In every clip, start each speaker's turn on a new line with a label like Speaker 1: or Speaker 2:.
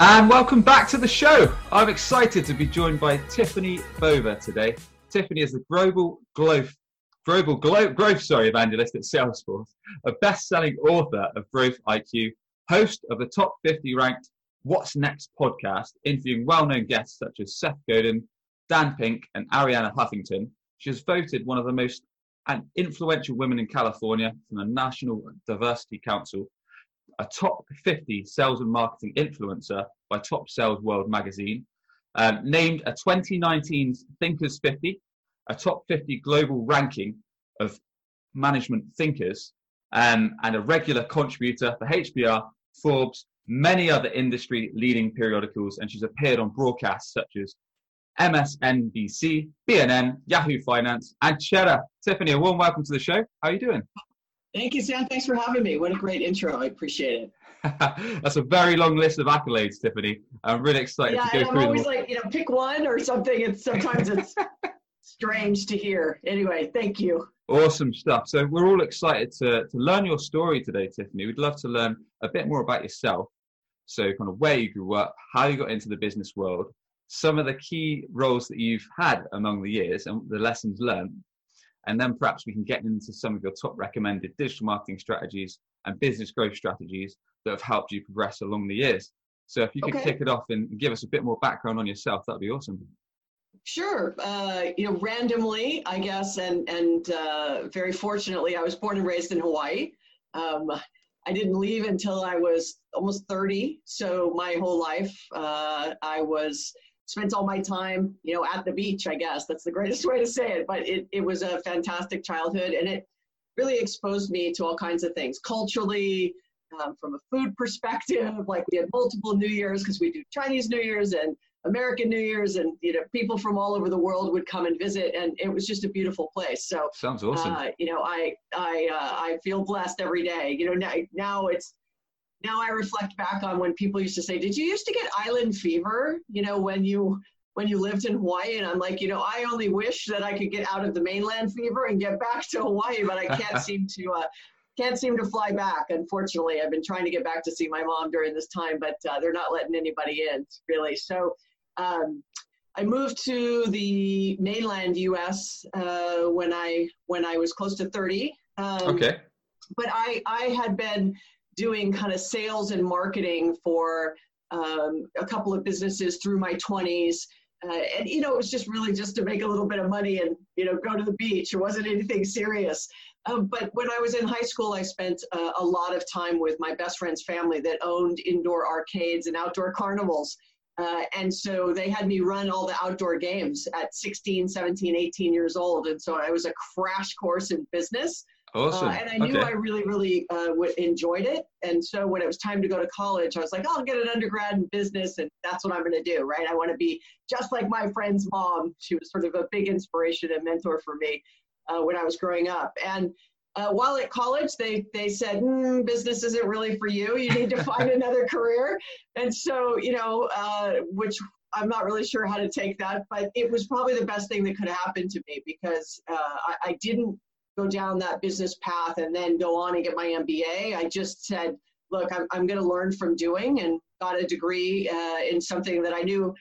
Speaker 1: And welcome back to the show. I'm excited to be joined by Tiffani Bova today. Tiffani is the global growth, global glo- growth sorry, evangelist at Salesforce, a best-selling author of Growth IQ, host of the top 50 ranked What's Next podcast, interviewing well-known guests such as Seth Godin, Dan Pink, and Arianna Huffington. She voted one of the most influential women in California from the National Diversity Council a top 50 sales and marketing influencer by Top Sales World magazine, um, named a 2019 Thinkers 50, a top 50 global ranking of management thinkers, um, and a regular contributor for HBR, Forbes, many other industry leading periodicals, and she's appeared on broadcasts such as MSNBC, BNN, Yahoo Finance, and Cheddar. Tiffani, a warm welcome to the show. How are you doing?
Speaker 2: Thank you, Sam. Thanks for having me. What a great intro. I appreciate it.
Speaker 1: That's a very long list of accolades, Tiffani. I'm really excited
Speaker 2: yeah,
Speaker 1: to
Speaker 2: go through. I'm always them. like, you know, pick one or something. It's sometimes it's strange to hear. Anyway, thank you.
Speaker 1: Awesome stuff. So we're all excited to, to learn your story today, Tiffani. We'd love to learn a bit more about yourself. So kind of where you grew up, how you got into the business world, some of the key roles that you've had among the years and the lessons learned, and then perhaps we can get into some of your top recommended digital marketing strategies and business growth strategies that have helped you progress along the years. So if you could okay. kick it off and give us a bit more background on yourself, that'd be awesome.
Speaker 2: Sure. Uh, you know, randomly, I guess, and and uh, very fortunately, I was born and raised in Hawaii. Um, I didn't leave until I was almost 30. So my whole life, uh, I was spent all my time, you know, at the beach, I guess. That's the greatest way to say it. But it, it was a fantastic childhood and it really exposed me to all kinds of things culturally, um, from a food perspective. Like we had multiple New Year's because we do Chinese New Year's and American New Year's, and you know, people from all over the world would come and visit, and it was just a beautiful place. So
Speaker 1: sounds awesome.
Speaker 2: Uh, you know, I I uh, I feel blessed every day. You know, now, now it's now I reflect back on when people used to say, "Did you used to get island fever?" You know, when you when you lived in Hawaii, and I'm like, you know, I only wish that I could get out of the mainland fever and get back to Hawaii, but I can't seem to uh, can't seem to fly back. Unfortunately, I've been trying to get back to see my mom during this time, but uh, they're not letting anybody in really. So. Um, I moved to the mainland U.S. Uh, when I when I was close to 30.
Speaker 1: Um, okay.
Speaker 2: But I I had been doing kind of sales and marketing for um, a couple of businesses through my 20s. Uh, and you know, it was just really just to make a little bit of money and you know go to the beach. It wasn't anything serious. Um, but when I was in high school, I spent uh, a lot of time with my best friend's family that owned indoor arcades and outdoor carnivals. Uh, and so they had me run all the outdoor games at 16, 17, 18 years old. And so I was a crash course in business.
Speaker 1: Awesome. Uh,
Speaker 2: and I knew okay. I really, really uh, enjoyed it. And so when it was time to go to college, I was like, oh, I'll get an undergrad in business, and that's what I'm going to do, right? I want to be just like my friend's mom. She was sort of a big inspiration and mentor for me uh, when I was growing up. And uh, while at college, they they said mm, business isn't really for you. You need to find another career. And so, you know, uh, which I'm not really sure how to take that, but it was probably the best thing that could happen to me because uh, I, I didn't go down that business path and then go on and get my MBA. I just said, look, I'm, I'm going to learn from doing and got a degree uh, in something that I knew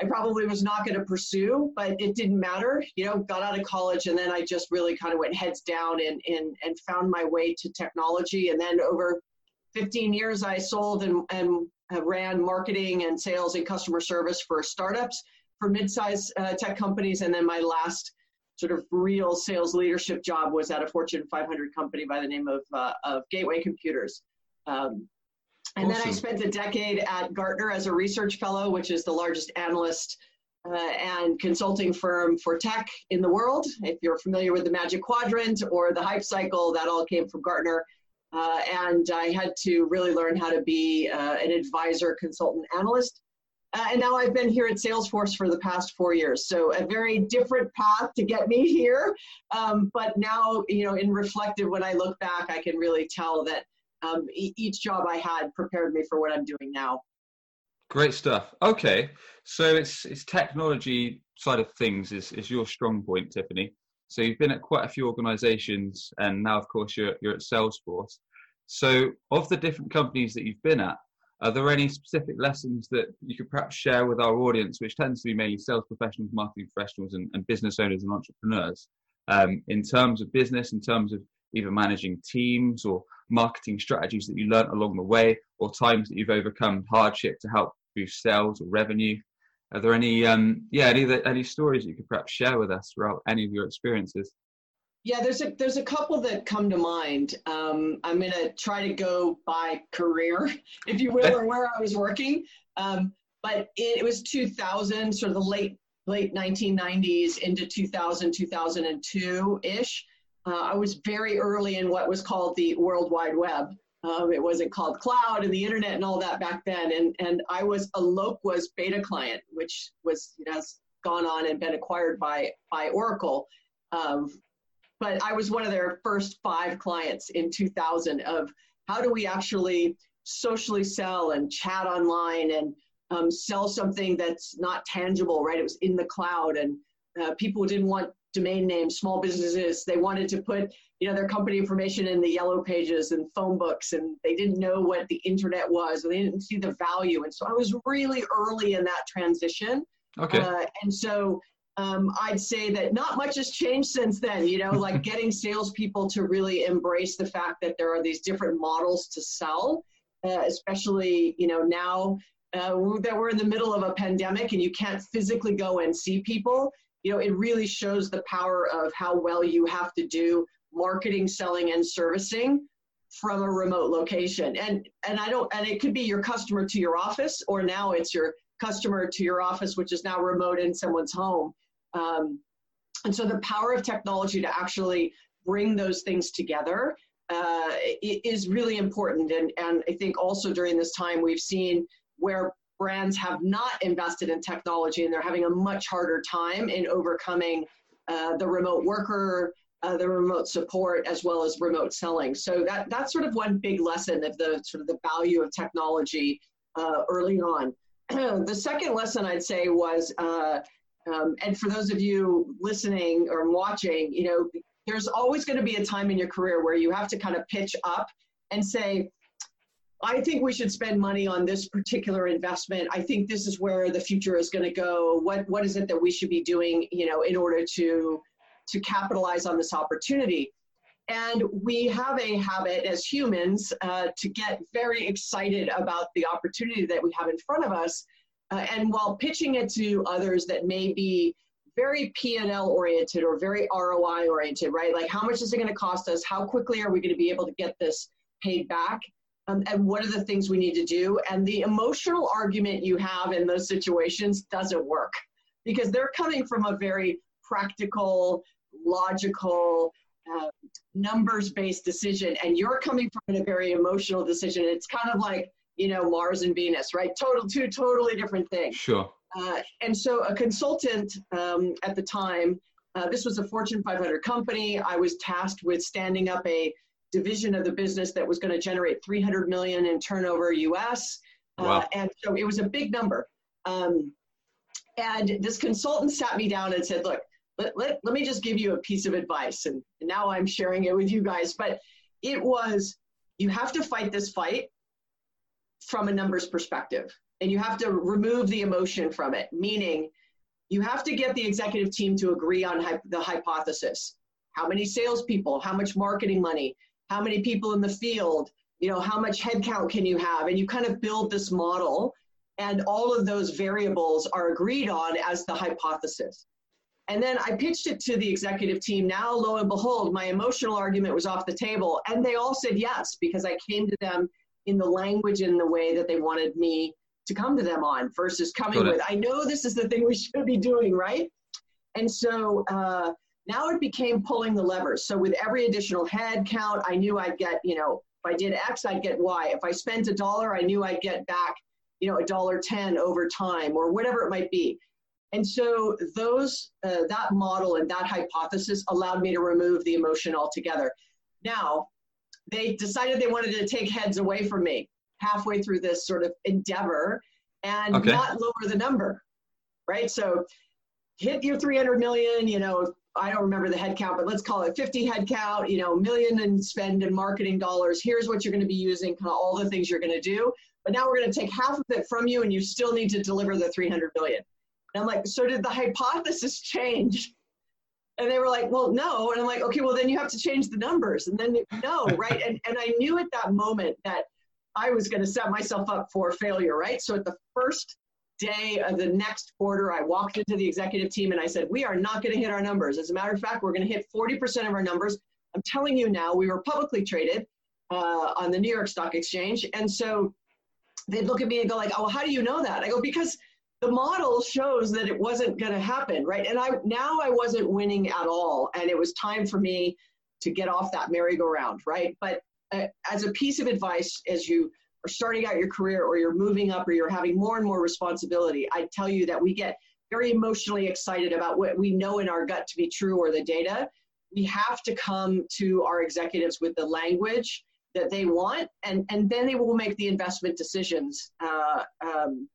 Speaker 2: I probably was not going to pursue, but it didn't matter. You know, got out of college and then I just really kind of went heads down and, and, and found my way to technology. And then over 15 years, I sold and, and ran marketing and sales and customer service for startups, for mid-sized uh, tech companies. And then my last sort of real sales leadership job was at a Fortune 500 company by the name of, uh, of Gateway Computers. Um, and awesome. then I spent a decade at Gartner as a research fellow, which is the largest analyst uh, and consulting firm for tech in the world. If you're familiar with the Magic Quadrant or the Hype Cycle, that all came from Gartner. Uh, and I had to really learn how to be uh, an advisor, consultant, analyst Uh, and now I've been here at Salesforce for the past four years. So a very different path to get me here. Um, but now, you know, in reflective, when I look back, I can really tell that um, e- each job I had prepared me for what I'm doing now.
Speaker 1: Great stuff. Okay, so it's it's technology side of things is is your strong point, Tiffani. So you've been at quite a few organisations, and now, of course, you're you're at Salesforce. So, of the different companies that you've been at, are there any specific lessons that you could perhaps share with our audience, which tends to be mainly sales professionals, marketing professionals, and, and business owners and entrepreneurs, um, in terms of business, in terms of either managing teams or marketing strategies that you learnt along the way, or times that you've overcome hardship to help boost sales or revenue? Are there any, um, yeah, any any stories you could perhaps share with us throughout any of your experiences?
Speaker 2: Yeah, there's a there's a couple that come to mind. Um, I'm gonna try to go by career, if you will, or where I was working. Um, but it, it, was 2000, sort of the late late 1990s into 2000 2002 ish. Uh, I was very early in what was called the World Wide Web. Um, it wasn't called cloud and the internet and all that back then. And and I was Eloqua's beta client, which was you know, has gone on and been acquired by by Oracle. Um, but I was one of their first five clients in 2000 of how do we actually socially sell and chat online and um, sell something that's not tangible, right? It was in the cloud and uh, people didn't want domain names, small businesses, they wanted to put, you know, their company information in the yellow pages and phone books and they didn't know what the internet was and they didn't see the value. And so I was really early in that transition.
Speaker 1: Okay. Uh,
Speaker 2: and so um, I'd say that not much has changed since then. You know, like getting salespeople to really embrace the fact that there are these different models to sell, uh, especially you know now uh, that we're in the middle of a pandemic and you can't physically go and see people. You know, it really shows the power of how well you have to do marketing, selling, and servicing from a remote location. And and I don't and it could be your customer to your office, or now it's your customer to your office, which is now remote in someone's home. Um, and so the power of technology to actually bring those things together uh, is really important. And, and I think also during this time, we've seen where brands have not invested in technology and they're having a much harder time in overcoming uh, the remote worker, uh, the remote support, as well as remote selling. So that, that's sort of one big lesson of the sort of the value of technology uh, early on. the second lesson I'd say was uh, um, and for those of you listening or watching, you know, there's always going to be a time in your career where you have to kind of pitch up and say, I think we should spend money on this particular investment. I think this is where the future is going to go. What what is it that we should be doing, you know, in order to to capitalize on this opportunity? And we have a habit as humans uh, to get very excited about the opportunity that we have in front of us uh, and while pitching it to others that may be very P&L oriented or very ROI oriented, right? Like how much is it going to cost us? How quickly are we going to be able to get this paid back? Um, and what are the things we need to do? And the emotional argument you have in those situations doesn't work because they're coming from a very practical, logical, uh, numbers based decision, and you're coming from a very emotional decision. It's kind of like, you know, Mars and Venus, right? Total, two totally different things.
Speaker 1: Sure.
Speaker 2: Uh, and so a consultant um, at the time, uh, this was a Fortune 500 company. I was tasked with standing up a division of the business that was going to generate 300 million in turnover US. Uh, wow. And so it was a big number. Um, and this consultant sat me down and said, look, let, let, let me just give you a piece of advice. And, and now I'm sharing it with you guys. But it was, you have to fight this fight from a numbers perspective. And you have to remove the emotion from it, meaning you have to get the executive team to agree on the hypothesis. How many salespeople, how much marketing money, how many people in the field, you know, how much headcount can you have? And you kind of build this model, and all of those variables are agreed on as the hypothesis. And then I pitched it to the executive team. Now, lo and behold, my emotional argument was off the table. And they all said yes, because I came to them in the language in the way that they wanted me to come to them on versus coming with, I know this is the thing we should be doing, right? And so uh, now it became pulling the levers. So with every additional head count, I knew I'd get, you know, if I did X, I'd get Y. If I spent a dollar, I knew I'd get back, you know, a dollar 10 over time or whatever it might be. And so those, uh, that model and that hypothesis allowed me to remove the emotion altogether. Now, they decided they wanted to take heads away from me halfway through this sort of endeavor and okay. not lower the number, right? So hit your 300 million, you know, I don't remember the head count, but let's call it 50 head count, you know, million and spend in marketing dollars. Here's what you're going to be using, kind of all the things you're going to do. But now we're going to take half of it from you and you still need to deliver the 300 million. And I'm like, so did the hypothesis change? And they were like, well, no. And I'm like, okay, well, then you have to change the numbers. And then, no, right? And, and I knew at that moment that I was going to set myself up for failure, right? So at the first day of the next quarter, I walked into the executive team and I said, we are not going to hit our numbers. As a matter of fact, we're going to hit 40% of our numbers. I'm telling you now, we were publicly traded uh, on the New York Stock Exchange. And so they'd look at me and go like, oh, how do you know that? I go, because – the model shows that it wasn't going to happen, right? And I now I wasn't winning at all, and it was time for me to get off that merry-go-round, right? But uh, as a piece of advice, as you are starting out your career, or you're moving up, or you're having more and more responsibility, I tell you that we get very emotionally excited about what we know in our gut to be true or the data. We have to come to our executives with the language that they want, and and then they will make the investment decisions. Uh, um,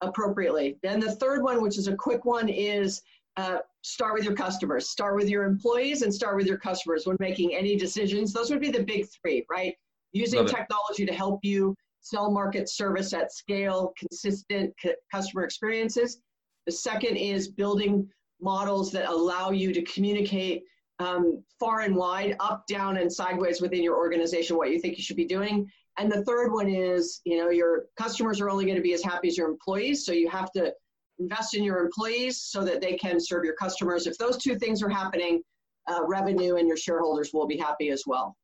Speaker 2: appropriately. Then the third one, which is a quick one, is uh, start with your customers. Start with your employees and start with your customers when making any decisions. Those would be the big three, right? Using technology to help you sell market service at scale, consistent c- customer experiences. The second is building models that allow you to communicate um, far and wide, up, down, and sideways within your organization what you think you should be doing. And the third one is, you know, your customers are only going to be as happy as your employees. So you have to invest in your employees so that they can serve your customers. If those two things are happening, uh, revenue and your shareholders will be happy as well.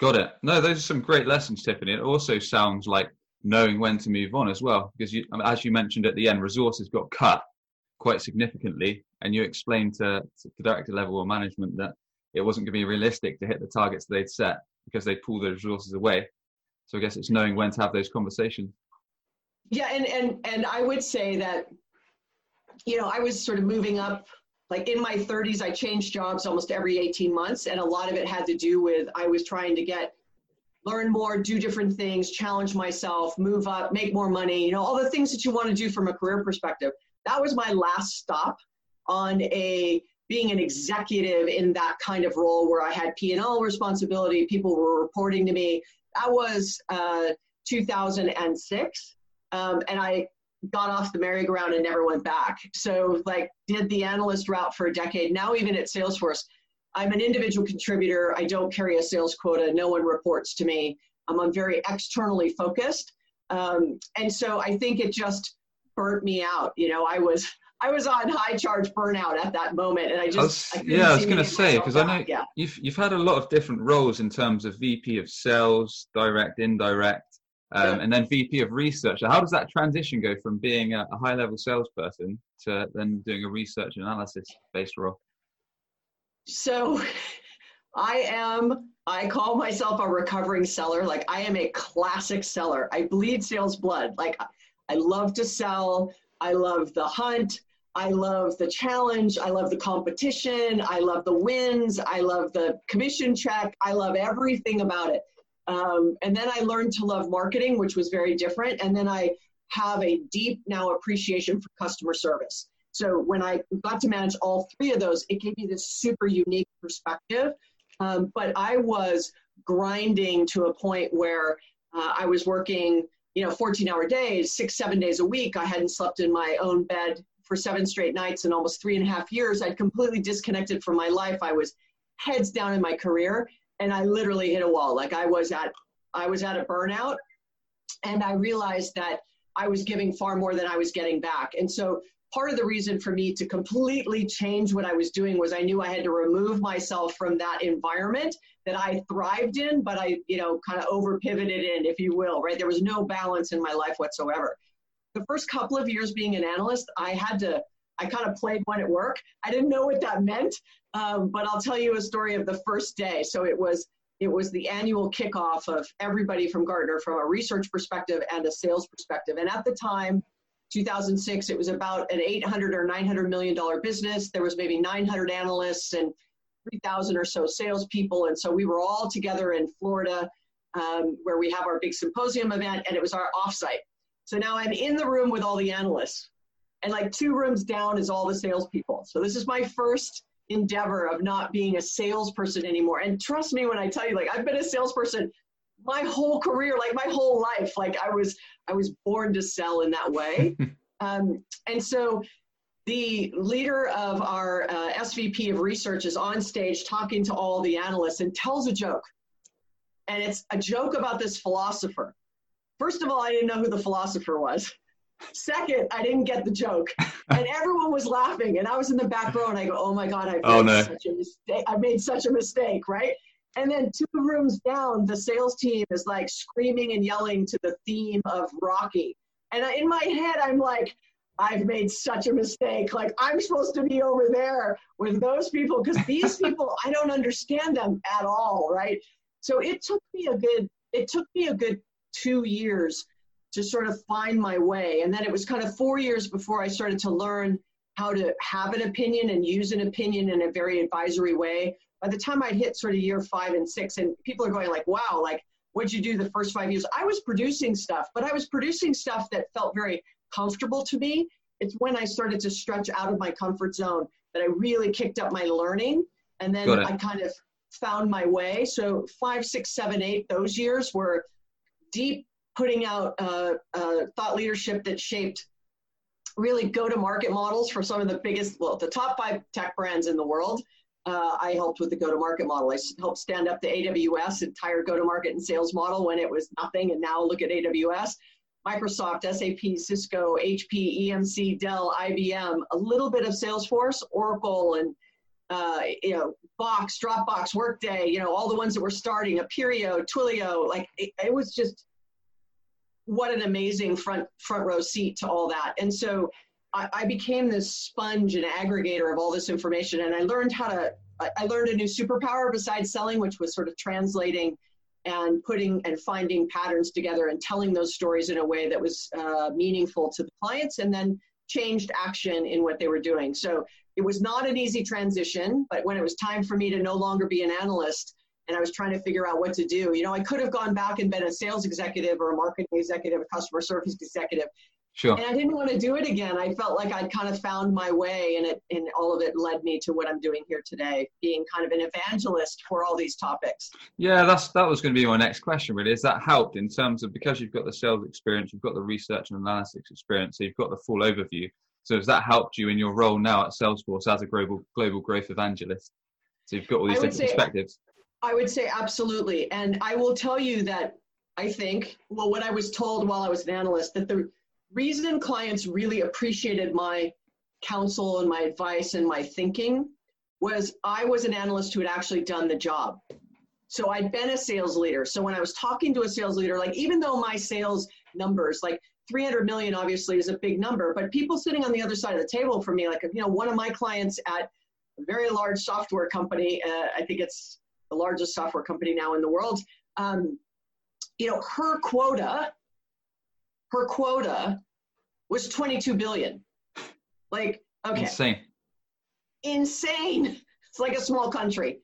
Speaker 1: Got it. No, those are some great lessons, Tiffani. It also sounds like knowing when to move on as well, because you, as you mentioned at the end, resources got cut quite significantly, and you explained to, to director level or management that it wasn't going to be realistic to hit the targets they'd set because they pulled those resources away. So I guess it's knowing when to have those conversations.
Speaker 2: Yeah, and and and I would say that, you know, I was sort of moving up. Like in my 30s, I changed jobs almost every 18 months, and a lot of it had to do with I was trying to get learn more, do different things, challenge myself, move up, make more money, you know, all the things that you want to do from a career perspective. That was my last stop on a being an executive in that kind of role where I had P&L responsibility, people were reporting to me, that was uh, 2006. Um, and I got off the merry-go-round and never went back. So, like, did the analyst route for a decade. Now, even at Salesforce, I'm an individual contributor. I don't carry a sales quota. No one reports to me. Um, I'm very externally focused. Um, and so I think it just burnt me out. You know, I was I was on high charge burnout at that moment, and I just
Speaker 1: I was,
Speaker 2: I
Speaker 1: yeah, I was going to say because I know yeah. you've you've had a lot of different roles in terms of VP of Sales, direct, indirect, um, yeah. and then VP of Research. So how does that transition go from being a, a high level salesperson to then doing a research analysis based role?
Speaker 2: So, I am. I call myself a recovering seller. Like I am a classic seller. I bleed sales blood. Like I love to sell. I love the hunt. I love the challenge. I love the competition. I love the wins. I love the commission check. I love everything about it. Um, and then I learned to love marketing, which was very different. And then I have a deep now appreciation for customer service. So when I got to manage all three of those, it gave me this super unique perspective. Um, but I was grinding to a point where uh, I was working, you know, 14 hour days, six, seven days a week. I hadn't slept in my own bed for seven straight nights in almost three and a half years. I'd completely disconnected from my life. I was heads down in my career and I literally hit a wall. Like I was at I was at a burnout and I realized that I was giving far more than I was getting back. And so part of the reason for me to completely change what I was doing was I knew I had to remove myself from that environment that I thrived in, but I, you know, kind of over pivoted in, if you will, right? There was no balance in my life whatsoever the first couple of years being an analyst, I had to, I kind of played one at work. I didn't know what that meant, um, but I'll tell you a story of the first day. So it was it was the annual kickoff of everybody from Gartner from a research perspective and a sales perspective. And at the time, 2006, it was about an 800 or 900 million dollar business. There was maybe 900 analysts and 3,000 or so salespeople. And so we were all together in Florida um, where we have our big symposium event, and it was our offsite. So now I'm in the room with all the analysts, and like two rooms down is all the salespeople. So this is my first endeavor of not being a salesperson anymore. And trust me when I tell you, like I've been a salesperson my whole career, like my whole life. Like I was, I was born to sell in that way. um, and so the leader of our uh, SVP of research is on stage talking to all the analysts and tells a joke. And it's a joke about this philosopher. First of all, I didn't know who the philosopher was. Second, I didn't get the joke. and everyone was laughing. And I was in the back row and I go, oh my God, I've oh, made no. such a mistake. I made such a mistake, right? And then two rooms down, the sales team is like screaming and yelling to the theme of Rocky. And in my head, I'm like, I've made such a mistake. Like, I'm supposed to be over there with those people because these people, I don't understand them at all, right? So it took me a good, it took me a good two years to sort of find my way. And then it was kind of four years before I started to learn how to have an opinion and use an opinion in a very advisory way by the time I'd hit sort of year five and six, and people are going like, wow, like, what'd you do the first five years? I was producing stuff, but I was producing stuff that felt very comfortable to me. It's when I started to stretch out of my comfort zone that I really kicked up my learning. And then I kind of found my way. So five, six, seven, eight, those years were deep putting out uh, uh, thought leadership that shaped really go to market models for some of the biggest, well, the top five tech brands in the world uh, I helped with the go-to-market model. I helped stand up the AWS entire go-to-market and sales model when it was nothing, and now look at AWS. Microsoft, SAP, Cisco, HP, EMC, Dell, IBM, a little bit of Salesforce, Oracle, and uh, you know, Box, Dropbox, Workday, you know, all the ones that were starting, Appirio, Twilio, like it, it was just what an amazing front front row seat to all that. And so I, I became this sponge and aggregator of all this information, and I learned how to. I learned a new superpower besides selling, which was sort of translating and putting and finding patterns together and telling those stories in a way that was uh, meaningful to the clients, and then changed action in what they were doing. So it was not an easy transition, but when it was time for me to no longer be an analyst and I was trying to figure out what to do, you know, I could have gone back and been a sales executive or a marketing executive, a customer service executive,
Speaker 1: Sure.
Speaker 2: And I didn't want to do it again. I felt like I'd kind of found my way, and it and all of it led me to what I'm doing here today, being kind of an evangelist for all these topics.
Speaker 1: Yeah, that's that was going to be my next question. Really, is that helped in terms of because you've got the sales experience, you've got the research and analysis experience, so you've got the full overview. So has that helped you in your role now at Salesforce as a global global growth evangelist? So you've got all these different say, perspectives.
Speaker 2: I would say absolutely, and I will tell you that I think well, what I was told while I was an analyst that the reason clients really appreciated my counsel and my advice and my thinking was I was an analyst who had actually done the job. So I'd been a sales leader. So when I was talking to a sales leader, like even though my sales numbers, like 300 million obviously is a big number, but people sitting on the other side of the table for me, like, you know, one of my clients at a very large software company, uh, I think it's the largest software company now in the world, um, you know, her quota her quota was 22 billion. Like, okay.
Speaker 1: Insane.
Speaker 2: Insane. It's like a small country.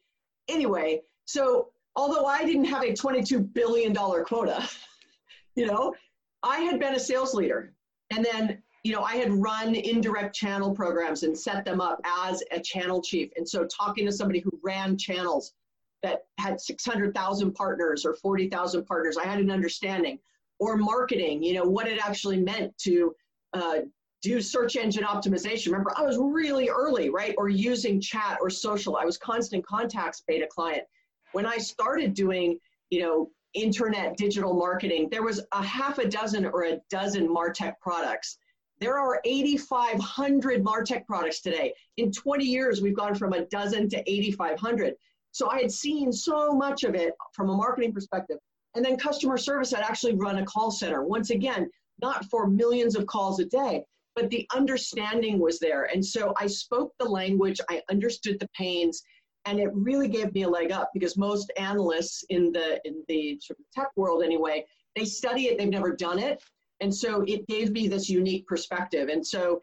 Speaker 2: Anyway, so although I didn't have a 22 billion dollar quota, you know, I had been a sales leader. And then, you know, I had run indirect channel programs and set them up as a channel chief. And so talking to somebody who ran channels that had 600,000 partners or 40,000 partners, I had an understanding or marketing, you know, what it actually meant to uh, do search engine optimization. Remember, I was really early, right? Or using chat or social. I was Constant Contact's beta client. When I started doing, you know, internet digital marketing, there was a half a dozen or a dozen Martech products. There are 8,500 Martech products today. In 20 years, we've gone from a dozen to 8,500. So I had seen so much of it from a marketing perspective. And then customer service, I'd actually run a call center. Once again, not for millions of calls a day, but the understanding was there. And so I spoke the language, I understood the pains, and it really gave me a leg up because most analysts in the in the sort of tech world anyway they study it they've never done it and so it gave me this unique perspective and so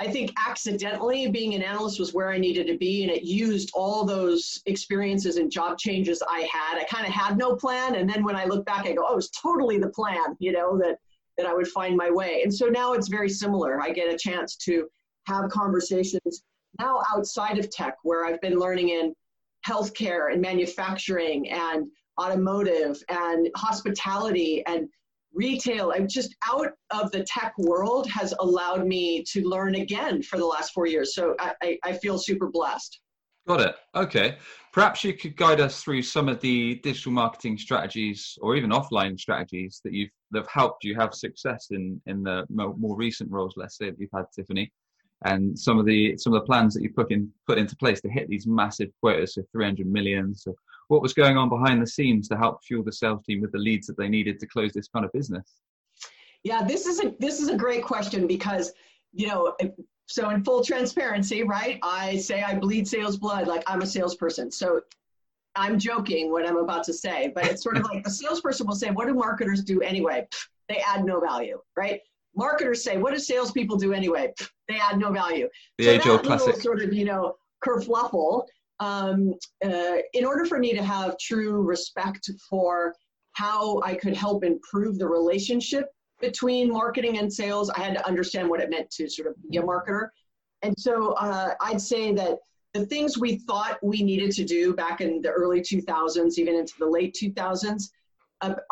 Speaker 2: i think accidentally being an analyst was where i needed to be and it used all those experiences and job changes i had. I kind of had no plan and then when i look back i go oh it was totally the plan you know that that i would find my way. And so now it's very similar. I get a chance to have conversations now outside of tech where I've been learning in healthcare and manufacturing and automotive and hospitality and retail and just out of the tech world has allowed me to learn again for the last four years. So I, I feel super blessed.
Speaker 1: Got it. Okay. Perhaps you could guide us through some of the digital marketing strategies or even offline strategies that you've that have helped you have success in in the more, more recent roles, let's say, that you've had, Tiffani and some of the some of the plans that you put in put into place to hit these massive quotas of 300 million. So, what was going on behind the scenes to help fuel the sales team with the leads that they needed to close this kind of business?
Speaker 2: Yeah, this is a this is a great question because you know. So in full transparency, right? I say I bleed sales blood, like I'm a salesperson. So I'm joking what I'm about to say, but it's sort of like the salesperson will say, "What do marketers do anyway?" They add no value, right? marketers say, what do salespeople do anyway? They add no value.
Speaker 1: The so age old classic.
Speaker 2: Sort of, you know, kerfluffle. Um, uh, in order for me to have true respect for how I could help improve the relationship between marketing and sales, I had to understand what it meant to sort of be a marketer. And so uh, I'd say that the things we thought we needed to do back in the early 2000s, even into the late 2000s,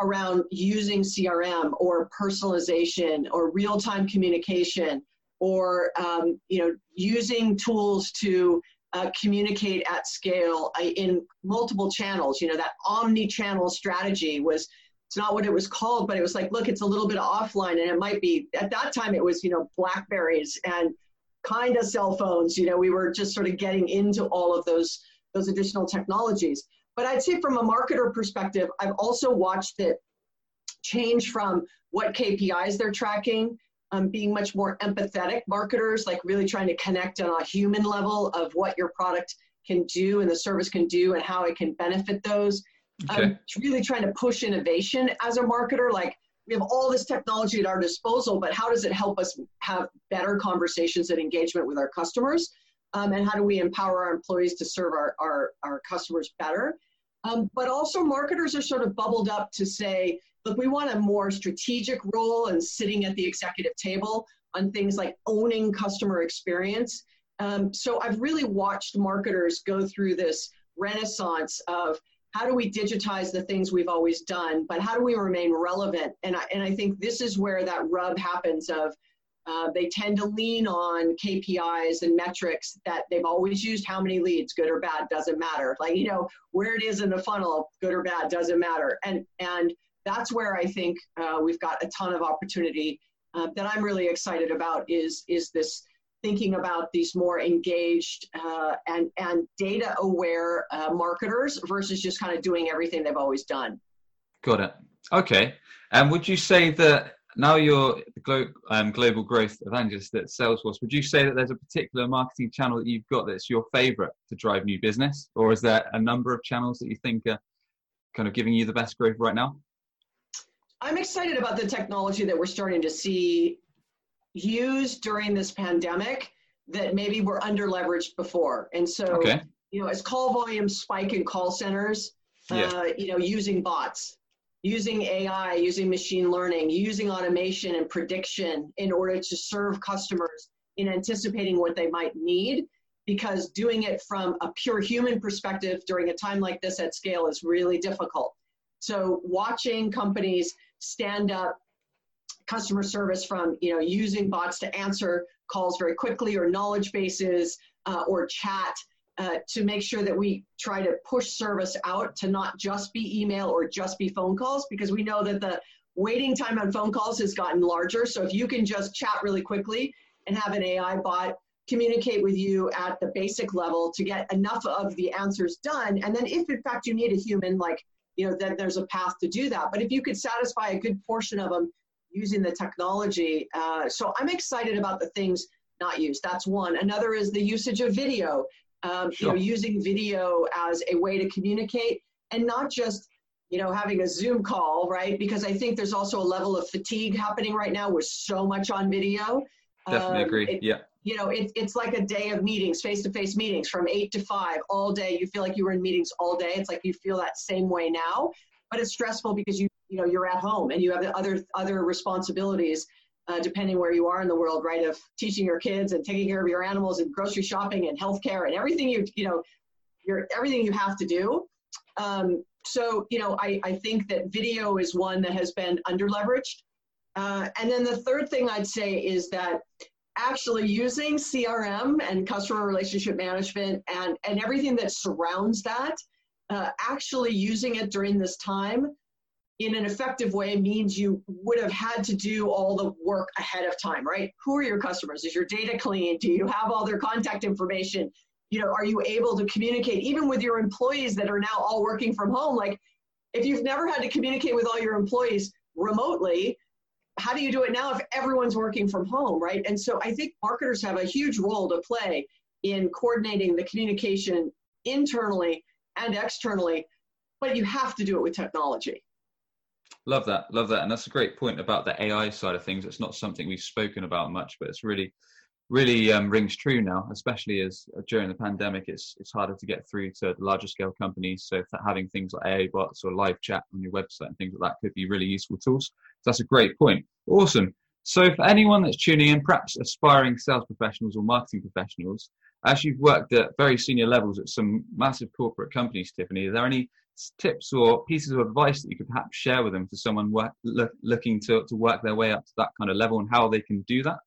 Speaker 2: around using CRM or personalization or real-time communication or um, you know using tools to uh, communicate at scale uh, in multiple channels. You know that omni-channel strategy was it's not what it was called, but it was like, look, it's a little bit of offline, and it might be at that time it was you know Blackberries and kind of cell phones. You know, we were just sort of getting into all of those those additional technologies. But I'd say from a marketer perspective, I've also watched it change from what KPIs they're tracking, um, being much more empathetic marketers, like really trying to connect on a human level of what your product can do and the service can do and how it can benefit those. Okay. Um, really trying to push innovation as a marketer, like we have all this technology at our disposal, but how does it help us have better conversations and engagement with our customers? Um, and how do we empower our employees to serve our, our, our customers better? Um, but also marketers are sort of bubbled up to say, look, we want a more strategic role and sitting at the executive table on things like owning customer experience. Um, so I've really watched marketers go through this renaissance of how do we digitize the things we've always done, but how do we remain relevant? And I, and I think this is where that rub happens of uh, they tend to lean on KPIs and metrics that they've always used. How many leads, good or bad, doesn't matter. Like you know where it is in the funnel, good or bad, doesn't matter. And and that's where I think uh, we've got a ton of opportunity uh, that I'm really excited about. Is is this thinking about these more engaged uh, and and data aware uh, marketers versus just kind of doing everything they've always done.
Speaker 1: Got it. Okay. And would you say that now you're the glo- um, global growth evangelist at Salesforce, would you say that there's a particular marketing channel that you've got that's your favorite to drive new business? Or is there a number of channels that you think are kind of giving you the best growth right now?
Speaker 2: I'm excited about the technology that we're starting to see used during this pandemic that maybe were under leveraged before. And so, okay. you know, as call volumes spike in call centers, yeah. uh, you know, using bots, using AI, using machine learning, using automation and prediction in order to serve customers in anticipating what they might need. Because doing it from a pure human perspective during a time like this at scale is really difficult. So watching companies stand up customer service from you know using bots to answer calls very quickly or knowledge bases uh, or chat uh, to make sure that we try to push service out to not just be email or just be phone calls because we know that the waiting time on phone calls has gotten larger. So if you can just chat really quickly and have an AI bot communicate with you at the basic level to get enough of the answers done, and then if in fact you need a human, like you know, then there's a path to do that. But if you could satisfy a good portion of them using the technology, uh, so I'm excited about the things not used. That's one. Another is the usage of video Um, sure. You know, using video as a way to communicate and not just you know having a Zoom call, right? Because I think there's also a level of fatigue happening right now. We're so much on video.
Speaker 1: Definitely um, agree.
Speaker 2: It,
Speaker 1: yeah.
Speaker 2: You know, it, it's like a day of meetings, face-to-face meetings from eight to five all day. You feel like you were in meetings all day. It's like you feel that same way now, but it's stressful because you you know you're at home and you have other other responsibilities uh, depending where you are in the world, right? Of teaching your kids and taking care of your animals and grocery shopping and healthcare and everything you you know, your everything you have to do. Um, so you know, I, I think that video is one that has been under leveraged. Uh, and then the third thing I'd say is that actually using CRM and customer relationship management and, and everything that surrounds that, uh, actually using it during this time in an effective way means you would have had to do all the work ahead of time, right? Who are your customers? Is your data clean? Do you have all their contact information? You know, are you able to communicate even with your employees that are now all working from home? Like, if you've never had to communicate with all your employees remotely, how do you do it now if everyone's working from home, right? And so I think marketers have a huge role to play in coordinating the communication internally and externally, but you have to do it with technology.
Speaker 1: Love that, love that, and that's a great point about the AI side of things. It's not something we've spoken about much, but it's really, really um, rings true now, especially as uh, during the pandemic, it's it's harder to get through to larger scale companies. So having things like AI bots or live chat on your website and things like that could be really useful tools. So that's a great point. Awesome. So for anyone that's tuning in, perhaps aspiring sales professionals or marketing professionals, as you've worked at very senior levels at some massive corporate companies, Tiffani, are there any tips or pieces of advice that you could perhaps share with them for someone work, look, looking to, to work their way up to that kind of level and how they can do that?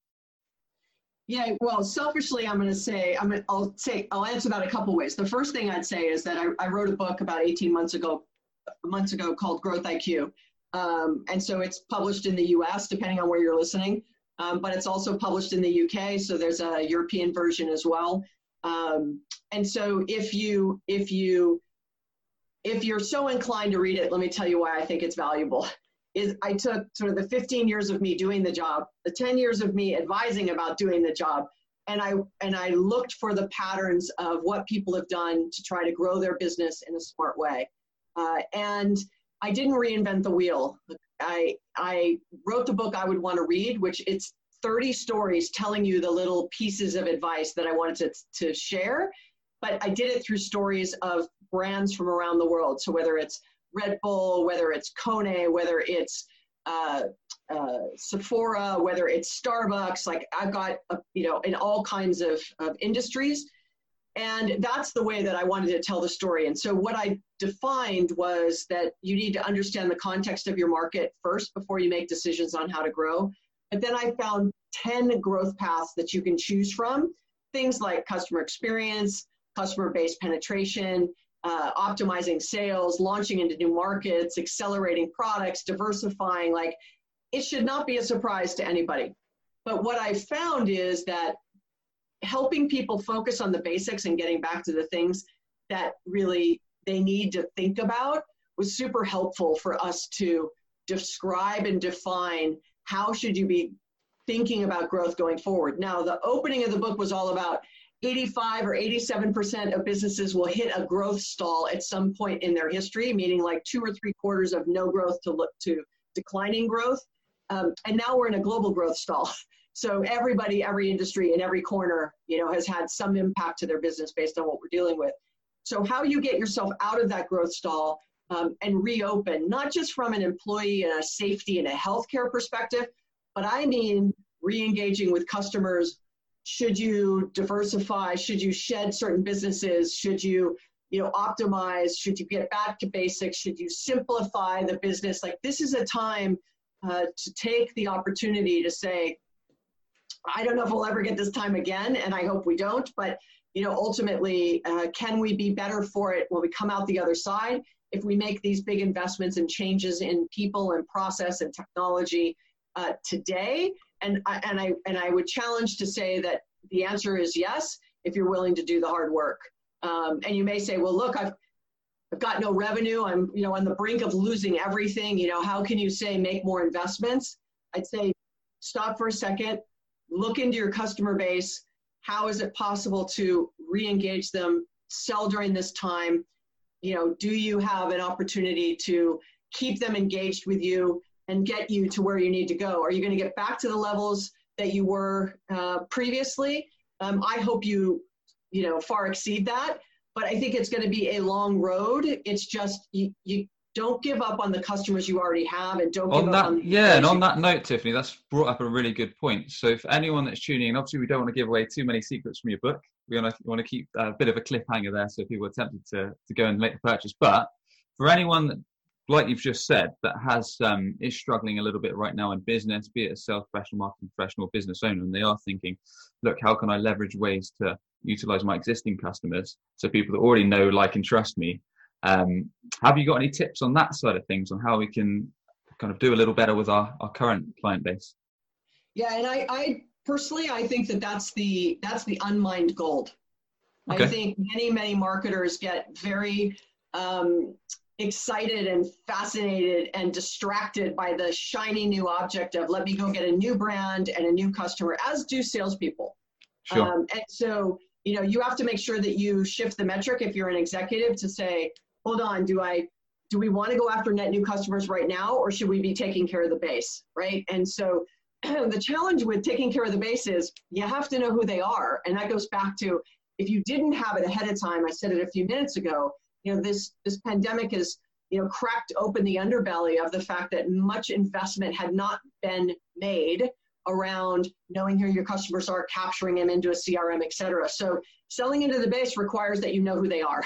Speaker 2: Yeah, well, selfishly, I'm going to say, I'm gonna, I'll say, I'll answer that a couple ways. The first thing I'd say is that I, I wrote a book about 18 months ago, months ago called Growth IQ, um, and so it's published in the U.S. depending on where you're listening, um, but it's also published in the U.K. So there's a European version as well. Um, and so if you if you if you're so inclined to read it, let me tell you why I think it's valuable. Is I took sort of the 15 years of me doing the job, the 10 years of me advising about doing the job, and I and I looked for the patterns of what people have done to try to grow their business in a smart way. Uh, and I didn't reinvent the wheel. I I wrote the book I would want to read, which it's 30 stories telling you the little pieces of advice that I wanted to, to share. But I did it through stories of brands from around the world. So whether it's Red Bull, whether it's Kone, whether it's uh, uh, Sephora, whether it's Starbucks, like I've got, uh, you know, in all kinds of, of industries. And that's the way that I wanted to tell the story. And so what I defined was that you need to understand the context of your market first before you make decisions on how to grow. But then I found 10 growth paths that you can choose from. Things like customer experience, customer base penetration, uh, optimizing sales, launching into new markets, accelerating products, diversifying. Like it should not be a surprise to anybody. But what I found is that helping people focus on the basics and getting back to the things that really they need to think about was super helpful for us to describe and define how should you be thinking about growth going forward. Now, the opening of the book was all about 85 or 87% of businesses will hit a growth stall at some point in their history, meaning like two or three quarters of no growth to look to declining growth. Um, and now we're in a global growth stall. So everybody, every industry in every corner, you know, has had some impact to their business based on what we're dealing with. So how you get yourself out of that growth stall um, and reopen, not just from an employee and a safety and a healthcare perspective, but I mean re-engaging with customers should you diversify? Should you shed certain businesses? Should you you know optimize? Should you get back to basics? Should you simplify the business? Like this is a time uh, to take the opportunity to say i don't know if we'll ever get this time again and i hope we don't but you know ultimately uh, can we be better for it when we come out the other side? If we make these big investments and changes in people and process and technology uh, today and I, and I and I would challenge to say that the answer is yes if you're willing to do the hard work. Um, and you may say, well, look, I've I've got no revenue. I'm you know on the brink of losing everything. You know, how can you say make more investments? I'd say stop for a second, look into your customer base, how is it possible to re-engage them, sell during this time? You know, do you have an opportunity to keep them engaged with you and get you to where you need to go? Are you going to get back to the levels that you were uh, previously? Um, I hope you, you know, far exceed that. But I think it's going to be a long road. It's just you, you don't give up on the customers you already have and don't
Speaker 1: on
Speaker 2: give
Speaker 1: that,
Speaker 2: up on
Speaker 1: yeah and on that note tiffani that's brought up a really good point so for anyone that's tuning in obviously we don't want to give away too many secrets from your book we want to, want to keep a bit of a cliffhanger there so people are tempted to, to go and make the purchase but for anyone that like you've just said that has um, is struggling a little bit right now in business be it a sales professional marketing professional business owner and they are thinking look how can i leverage ways to utilize my existing customers so people that already know like and trust me um, have you got any tips on that side of things on how we can kind of do a little better with our, our current client base?
Speaker 2: Yeah, and I, I personally, I think that that's the that's the unmined gold. Okay. I think many many marketers get very um, excited and fascinated and distracted by the shiny new object of let me go get a new brand and a new customer, as do salespeople. Sure. Um, and so you know you have to make sure that you shift the metric if you're an executive to say hold on, do I do we want to go after net new customers right now or should we be taking care of the base, right? And so the challenge with taking care of the base is you have to know who they are. And that goes back to if you didn't have it ahead of time, I said it a few minutes ago, you know, this this pandemic has, you know, cracked open the underbelly of the fact that much investment had not been made around knowing who your customers are, capturing them into a CRM, et cetera. So selling into the base requires that you know who they are.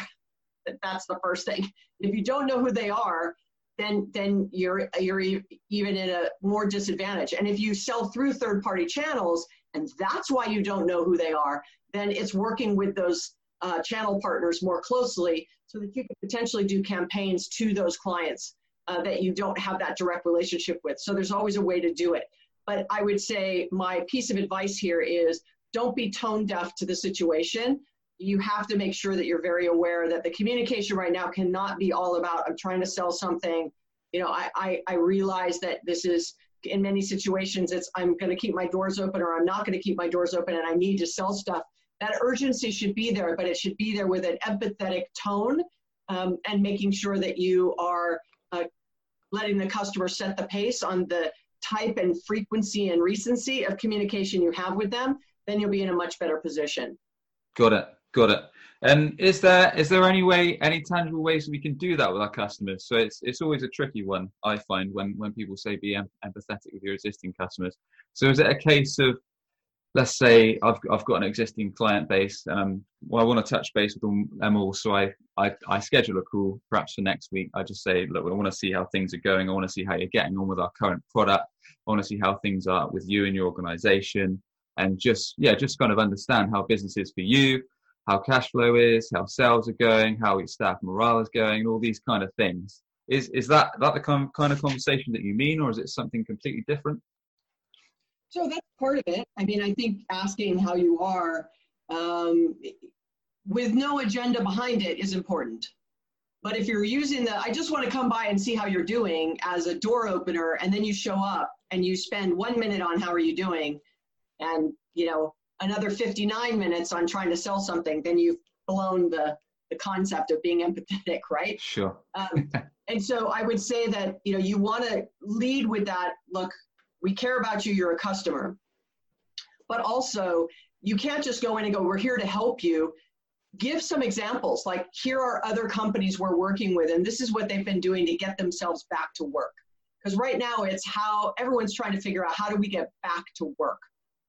Speaker 2: That's the first thing. If you don't know who they are, then then you're you're even in a more disadvantage. And if you sell through third party channels, and that's why you don't know who they are, then it's working with those uh, channel partners more closely so that you can potentially do campaigns to those clients uh, that you don't have that direct relationship with. So there's always a way to do it. But I would say my piece of advice here is don't be tone deaf to the situation you have to make sure that you're very aware that the communication right now cannot be all about i'm trying to sell something you know i i, I realize that this is in many situations it's i'm going to keep my doors open or i'm not going to keep my doors open and i need to sell stuff that urgency should be there but it should be there with an empathetic tone um, and making sure that you are uh, letting the customer set the pace on the type and frequency and recency of communication you have with them then you'll be in a much better position
Speaker 1: got it Got it. And is there is there any way, any tangible ways we can do that with our customers? So it's it's always a tricky one I find when when people say be empathetic with your existing customers. So is it a case of let's say I've I've got an existing client base and I'm, well, I want to touch base with them all. So I, I I schedule a call perhaps for next week. I just say, look, I want to see how things are going. I want to see how you're getting on with our current product. I want to see how things are with you and your organization, and just yeah, just kind of understand how business is for you how cash flow is, how sales are going, how your staff morale is going, all these kind of things. Is is that that the kind of conversation that you mean, or is it something completely different?
Speaker 2: So that's part of it. I mean, I think asking how you are um, with no agenda behind it is important. But if you're using the, I just want to come by and see how you're doing as a door opener, and then you show up and you spend one minute on how are you doing, and you know another 59 minutes on trying to sell something, then you've blown the, the concept of being empathetic, right?
Speaker 1: Sure.
Speaker 2: um, and so I would say that, you know, you want to lead with that, look, we care about you, you're a customer. But also, you can't just go in and go, we're here to help you. Give some examples, like here are other companies we're working with, and this is what they've been doing to get themselves back to work. Because right now it's how everyone's trying to figure out how do we get back to work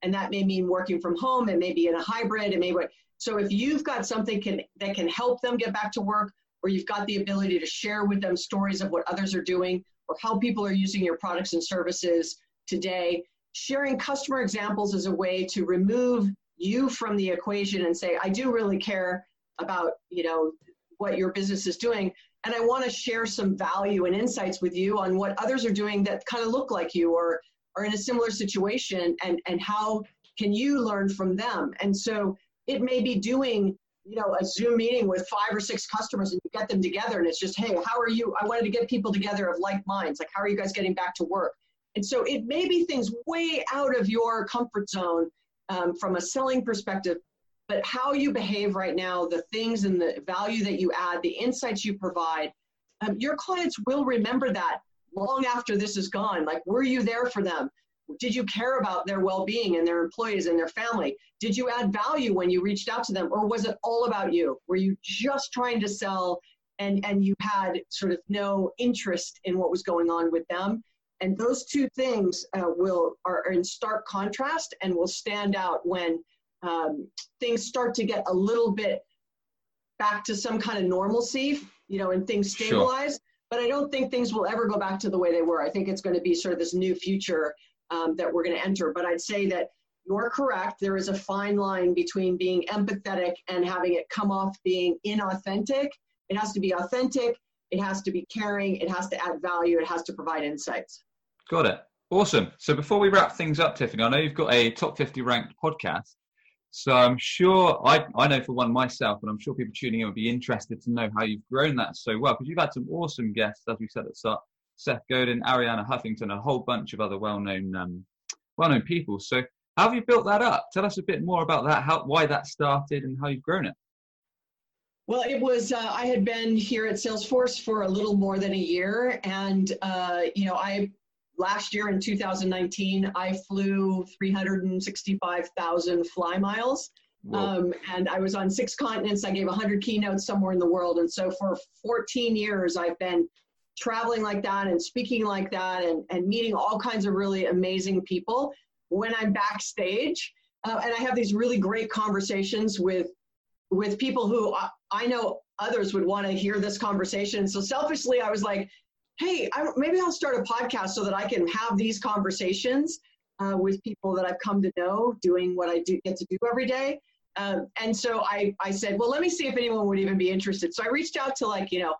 Speaker 2: and that may mean working from home it may be in a hybrid it may be so if you've got something can, that can help them get back to work or you've got the ability to share with them stories of what others are doing or how people are using your products and services today sharing customer examples is a way to remove you from the equation and say i do really care about you know what your business is doing and i want to share some value and insights with you on what others are doing that kind of look like you or are in a similar situation and, and how can you learn from them? And so it may be doing, you know, a Zoom meeting with five or six customers and you get them together and it's just, hey, how are you? I wanted to get people together of like minds. Like, how are you guys getting back to work? And so it may be things way out of your comfort zone um, from a selling perspective, but how you behave right now, the things and the value that you add, the insights you provide, um, your clients will remember that long after this is gone. Like, were you there for them? Did you care about their well being and their employees and their family? Did you add value when you reached out to them? Or was it all about you? Were you just trying to sell and, and you had sort of no interest in what was going on with them? And those two things uh, will are in stark contrast and will stand out when um, things start to get a little bit back to some kind of normalcy, you know, and things stabilize. Sure. But I don't think things will ever go back to the way they were. I think it's going to be sort of this new future um, that we're going to enter. But I'd say that you're correct. There is a fine line between being empathetic and having it come off being inauthentic. It has to be authentic, it has to be caring, it has to add value, it has to provide insights.
Speaker 1: Got it. Awesome. So before we wrap things up, Tiffani, I know you've got a top 50 ranked podcast. So I'm sure I, I know for one myself, and I'm sure people tuning in would be interested to know how you've grown that so well because you've had some awesome guests, as we said at the start, Seth Godin, Arianna Huffington, a whole bunch of other well-known um, well-known people. So how have you built that up? Tell us a bit more about that, how why that started, and how you've grown it.
Speaker 2: Well, it was, uh, I had been here at Salesforce for a little more than a year. And, uh, you know, I, last year in 2019, I flew 365,000 fly miles. Um, and I was on six continents. I gave 100 keynotes somewhere in the world. And so for 14 years, I've been traveling like that and speaking like that and, and meeting all kinds of really amazing people when I'm backstage. Uh, and I have these really great conversations with with people who I, I know others would want to hear this conversation. So selfishly, I was like, hey, I, maybe I'll start a podcast so that I can have these conversations uh, with people that I've come to know doing what I do get to do every day. Um, and so I, I said, well, let me see if anyone would even be interested. So I reached out to like, you know,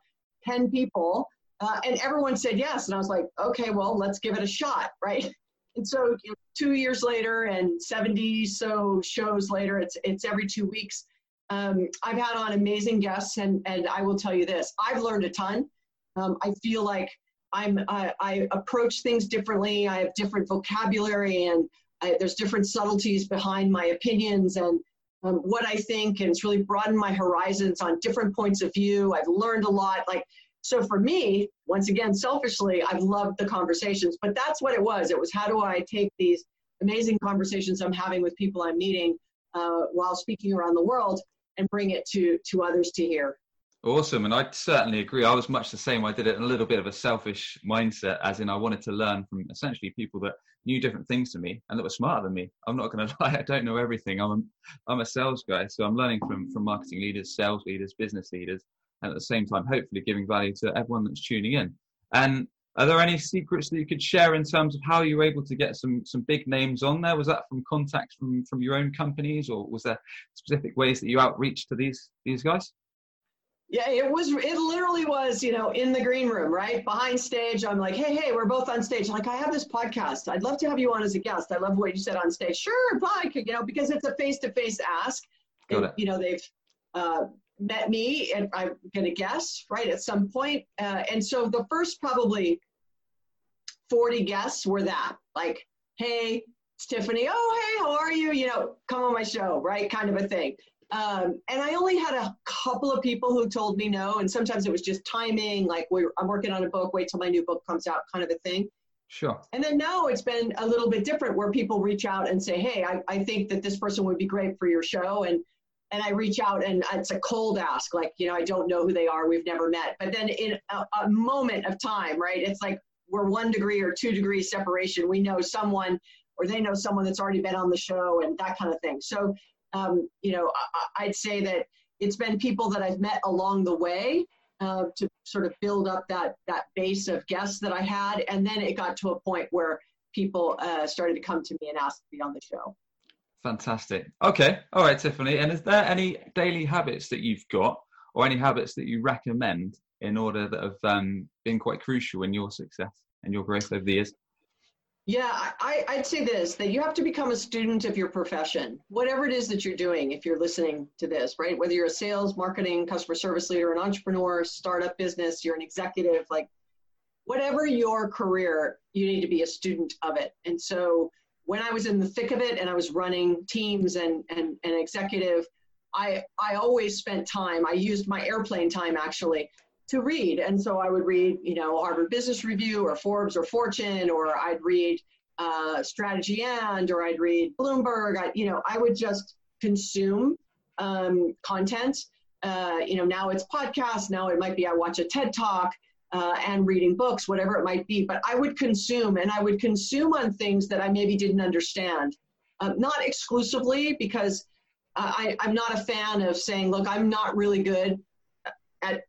Speaker 2: 10 people uh, and everyone said yes. And I was like, okay, well, let's give it a shot, right? And so you know, two years later and 70 so shows later, it's, it's every two weeks. Um, I've had on amazing guests, and, and I will tell you this I've learned a ton. Um, I feel like I'm, I, I, approach things differently. I have different vocabulary, and I, there's different subtleties behind my opinions and um, what I think, and it's really broadened my horizons on different points of view. I've learned a lot. Like, so for me, once again, selfishly, I've loved the conversations, but that's what it was. It was how do I take these amazing conversations I'm having with people I'm meeting uh, while speaking around the world and bring it to to others to hear.
Speaker 1: Awesome, and I certainly agree. I was much the same. I did it in a little bit of a selfish mindset, as in I wanted to learn from essentially people that knew different things to me and that were smarter than me. I'm not going to lie; I don't know everything. I'm a, I'm a sales guy, so I'm learning from from marketing leaders, sales leaders, business leaders, and at the same time, hopefully, giving value to everyone that's tuning in. And are there any secrets that you could share in terms of how you were able to get some some big names on there? Was that from contacts from from your own companies, or was there specific ways that you outreach to these these guys?
Speaker 2: Yeah, it was. It literally was. You know, in the green room, right behind stage. I'm like, hey, hey, we're both on stage. Like, I have this podcast. I'd love to have you on as a guest. I love what you said on stage. Sure, fine. You know, because it's a face to face ask. Got it. You know, they've. Uh, met me and I'm going to guess right at some point. Uh, and so the first probably 40 guests were that like, hey, it's Tiffani. Oh, hey, how are you? You know, come on my show, right? Kind of a thing. Um, and I only had a couple of people who told me no. And sometimes it was just timing, like I'm working on a book, wait till my new book comes out, kind of a thing.
Speaker 1: Sure.
Speaker 2: And then now it's been a little bit different where people reach out and say, hey, I, I think that this person would be great for your show. And and I reach out and it's a cold ask, like, you know, I don't know who they are, we've never met. But then in a, a moment of time, right, it's like we're one degree or two degrees separation. We know someone or they know someone that's already been on the show and that kind of thing. So, um, you know, I, would say that it's been people that I've met along the way uh, to sort of build up that that base of guests that I had, and then it got to a point where people uh, started to come to me and ask to be on the show.
Speaker 1: Fantastic. Okay. All right, Tiffani. And is there any daily habits that you've got or any habits that you recommend in order that have um, been quite crucial in your success and your growth over the years?
Speaker 2: Yeah, I, I'd say this that you have to become a student of your profession, whatever it is that you're doing, if you're listening to this, right? Whether you're a sales, marketing, customer service leader, an entrepreneur, startup business, you're an executive, like whatever your career, you need to be a student of it. And so when I was in the thick of it and I was running teams and, and, and executive, I, I always spent time, I used my airplane time actually to read. And so I would read, you know, Harvard Business Review or Forbes or Fortune, or I'd read uh, Strategy and, or I'd read Bloomberg. I, you know, I would just consume um, content. Uh, you know, now it's podcasts. Now it might be I watch a TED Talk uh, and reading books, whatever it might be. But I would consume, and I would consume on things that I maybe didn't understand. Uh, not exclusively, because I, I'm not a fan of saying, "Look, I'm not really good at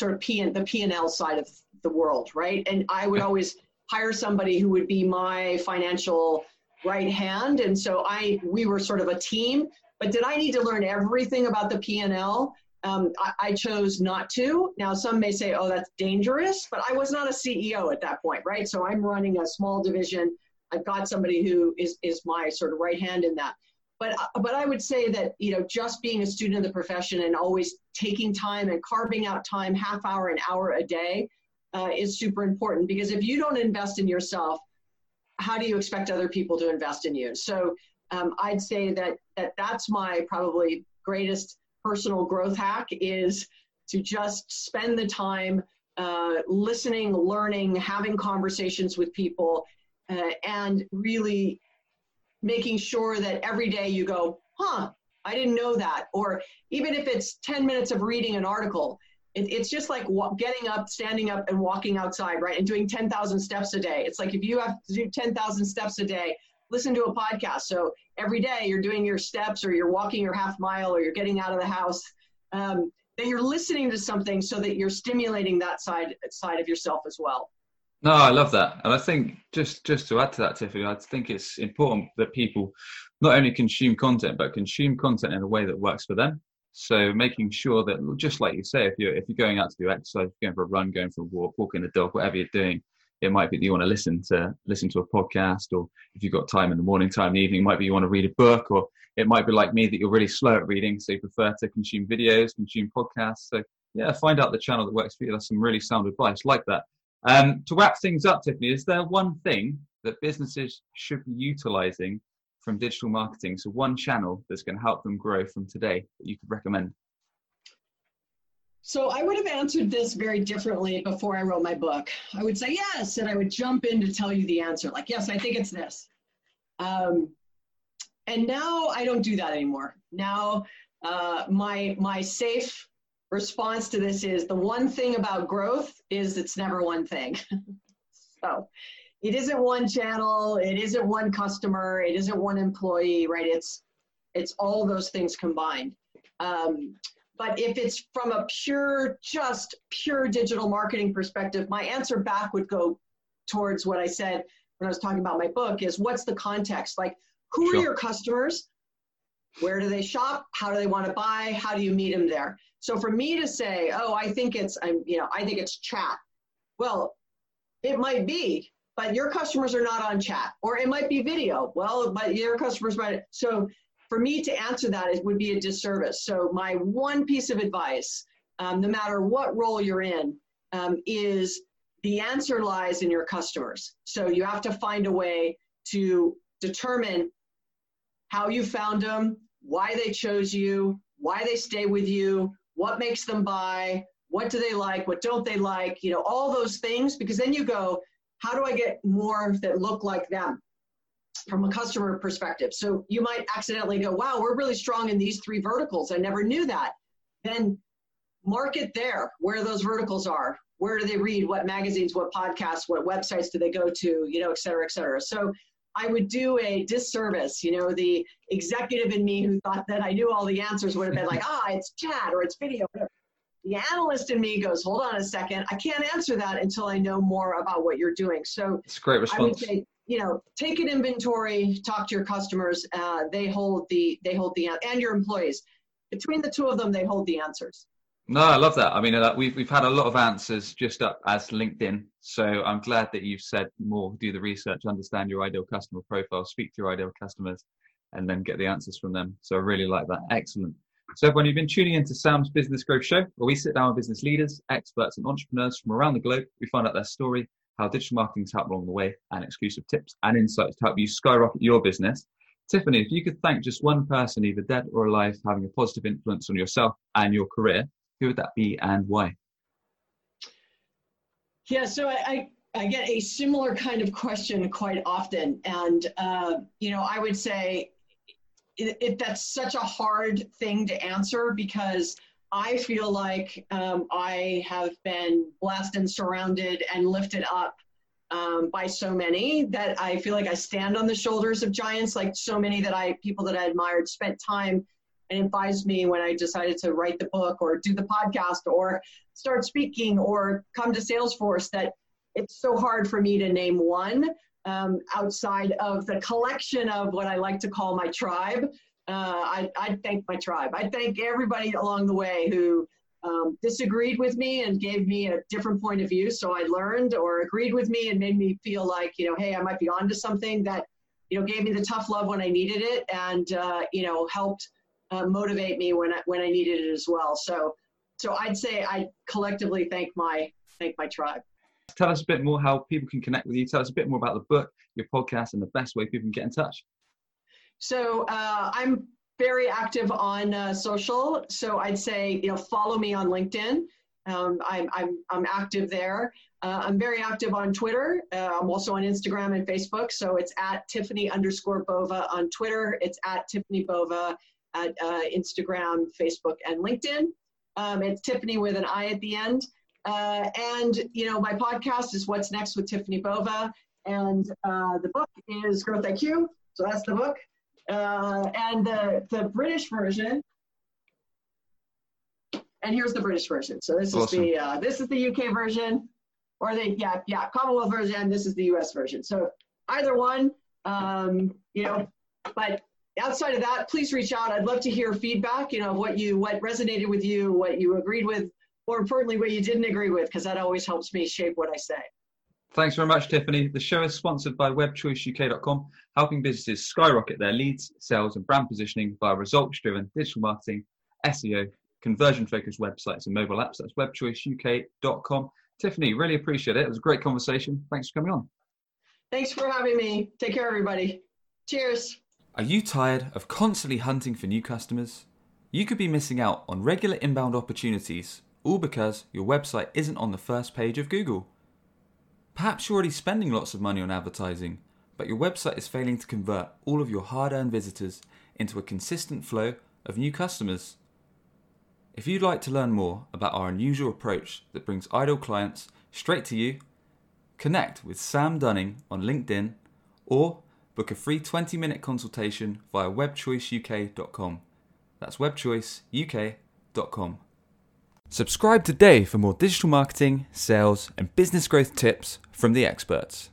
Speaker 2: sort of P and the P and L side of the world, right?" And I would always hire somebody who would be my financial right hand, and so I we were sort of a team. But did I need to learn everything about the P and L? Um, I, I, chose not to. Now, some may say, oh, that's dangerous, but I was not a CEO at that point, right? So I'm running a small division. I've got somebody who is, is my sort of right hand in that. But, but I would say that, you know, just being a student of the profession and always taking time and carving out time, half hour, an hour a day, uh, is super important because if you don't invest in yourself, how do you expect other people to invest in you? So um, I'd say that, that that's my probably greatest personal growth hack is to just spend the time uh, listening, learning, having conversations with people, uh, and really making sure that every day you go, huh, I didn't know that. Or even if it's 10 minutes of reading an article, it, it's just like getting up, standing up, and walking outside, right? And doing 10,000 steps a day. It's like if you have to do 10,000 steps a day, listen to a podcast. So every day you're doing your steps or you're walking your half mile or you're getting out of the house. Um, then you're listening to something so that you're stimulating that side side of yourself as well.
Speaker 1: No, I love that, and I think just just to add to that, Tiffani, I think it's important that people not only consume content but consume content in a way that works for them. So making sure that, just like you say, if you're if you're going out to do exercise, going for a run, going for a walk, walking the dog, whatever you're doing, it might be that you want to listen to listen to a podcast or if you've got time in the morning time in the evening it might be you want to read a book or it might be like me that you're really slow at reading so you prefer to consume videos consume podcasts. So yeah find out the channel that works for you. That's some really sound advice. Like that um, to wrap things up tiffani is there one thing that businesses should be utilizing from digital marketing so one channel that's going to help them grow from today that you could recommend
Speaker 2: so I would have answered this very differently before I wrote my book. I would say yes, and I would jump in to tell you the answer. Like, yes, I think it's this. Um, and now I don't do that anymore. Now uh, my my safe response to this is the one thing about growth is it's never one thing. so it isn't one channel, it isn't one customer, it isn't one employee, right? It's it's all those things combined. Um, but if it's from a pure, just pure digital marketing perspective, my answer back would go towards what I said when I was talking about my book is what's the context? Like, who sure. are your customers? Where do they shop? How do they want to buy? How do you meet them there? So for me to say, oh, I think it's, I'm, you know, I think it's chat. Well, it might be, but your customers are not on chat, or it might be video. Well, but your customers might. So for me to answer that, it would be a disservice. So my one piece of advice, um, no matter what role you're in, um, is the answer lies in your customers. So you have to find a way to determine how you found them, why they chose you, why they stay with you, what makes them buy, what do they like, what don't they like, you know, all those things, because then you go, how do I get more that look like them? from a customer perspective. So you might accidentally go, wow, we're really strong in these three verticals. I never knew that. Then market there where those verticals are. Where do they read? What magazines, what podcasts, what websites do they go to, you know, et cetera, et cetera. So I would do a disservice. You know, the executive in me who thought that I knew all the answers would have been like, ah, it's chat or it's video. whatever. The analyst in me goes, hold on a second, I can't answer that until I know more about what you're doing. So
Speaker 1: it's great response. I would say
Speaker 2: you know, take an inventory, talk to your customers. Uh, they hold the they hold the and your employees. Between the two of them, they hold the answers.
Speaker 1: No, I love that. I mean, uh, we've we've had a lot of answers just up as LinkedIn. So I'm glad that you've said more. Do the research, understand your ideal customer profile, speak to your ideal customers, and then get the answers from them. So I really like that. Excellent. So everyone, you've been tuning into Sam's Business Growth Show, where we sit down with business leaders, experts, and entrepreneurs from around the globe. We find out their story how digital marketing's helped along the way, and exclusive tips and insights to help you skyrocket your business. Tiffani, if you could thank just one person, either dead or alive, having a positive influence on yourself and your career, who would that be and why?
Speaker 2: Yeah, so I, I, I get a similar kind of question quite often. And, uh, you know, I would say it, it, that's such a hard thing to answer because I feel like um, I have been blessed and surrounded and lifted up um, by so many that I feel like I stand on the shoulders of giants, like so many that I, people that I admired, spent time and advised me when I decided to write the book or do the podcast or start speaking or come to Salesforce that it's so hard for me to name one um, outside of the collection of what I like to call my tribe. Uh, I, I thank my tribe. I thank everybody along the way who um, disagreed with me and gave me a different point of view. So I learned or agreed with me and made me feel like, you know, hey, I might be onto something that, you know, gave me the tough love when I needed it and, uh, you know, helped uh, motivate me when I, when I needed it as well. So, so I'd say I collectively thank my, thank my tribe.
Speaker 1: Tell us a bit more how people can connect with you. Tell us a bit more about the book, your podcast, and the best way people can get in touch.
Speaker 2: So uh, I'm very active on uh, social. So I'd say, you know, follow me on LinkedIn. Um, I'm, I'm, I'm active there. Uh, I'm very active on Twitter. Uh, I'm also on Instagram and Facebook. So it's at Tiffani underscore Bova on Twitter. It's at Tiffani Bova at uh, Instagram, Facebook, and LinkedIn. Um, it's Tiffani with an I at the end. Uh, and, you know, my podcast is What's Next with Tiffani Bova. And uh, the book is Growth IQ. So that's the book. Uh, and the, the British version, and here's the British version. So this awesome. is the uh, this is the UK version, or the yeah yeah Commonwealth version. This is the US version. So either one, um, you know. But outside of that, please reach out. I'd love to hear feedback. You know what you what resonated with you, what you agreed with, or importantly, what you didn't agree with, because that always helps me shape what I say.
Speaker 1: Thanks very much, Tiffani. The show is sponsored by webchoiceuk.com, helping businesses skyrocket their leads, sales, and brand positioning via results driven digital marketing, SEO, conversion focused websites, and mobile apps. That's webchoiceuk.com. Tiffani, really appreciate it. It was a great conversation. Thanks for coming on.
Speaker 2: Thanks for having me. Take care, everybody. Cheers.
Speaker 3: Are you tired of constantly hunting for new customers? You could be missing out on regular inbound opportunities, all because your website isn't on the first page of Google. Perhaps you're already spending lots of money on advertising, but your website is failing to convert all of your hard earned visitors into a consistent flow of new customers. If you'd like to learn more about our unusual approach that brings idle clients straight to you, connect with Sam Dunning on LinkedIn or book a free 20 minute consultation via webchoiceuk.com. That's webchoiceuk.com. Subscribe today for more digital marketing, sales, and business growth tips from the experts.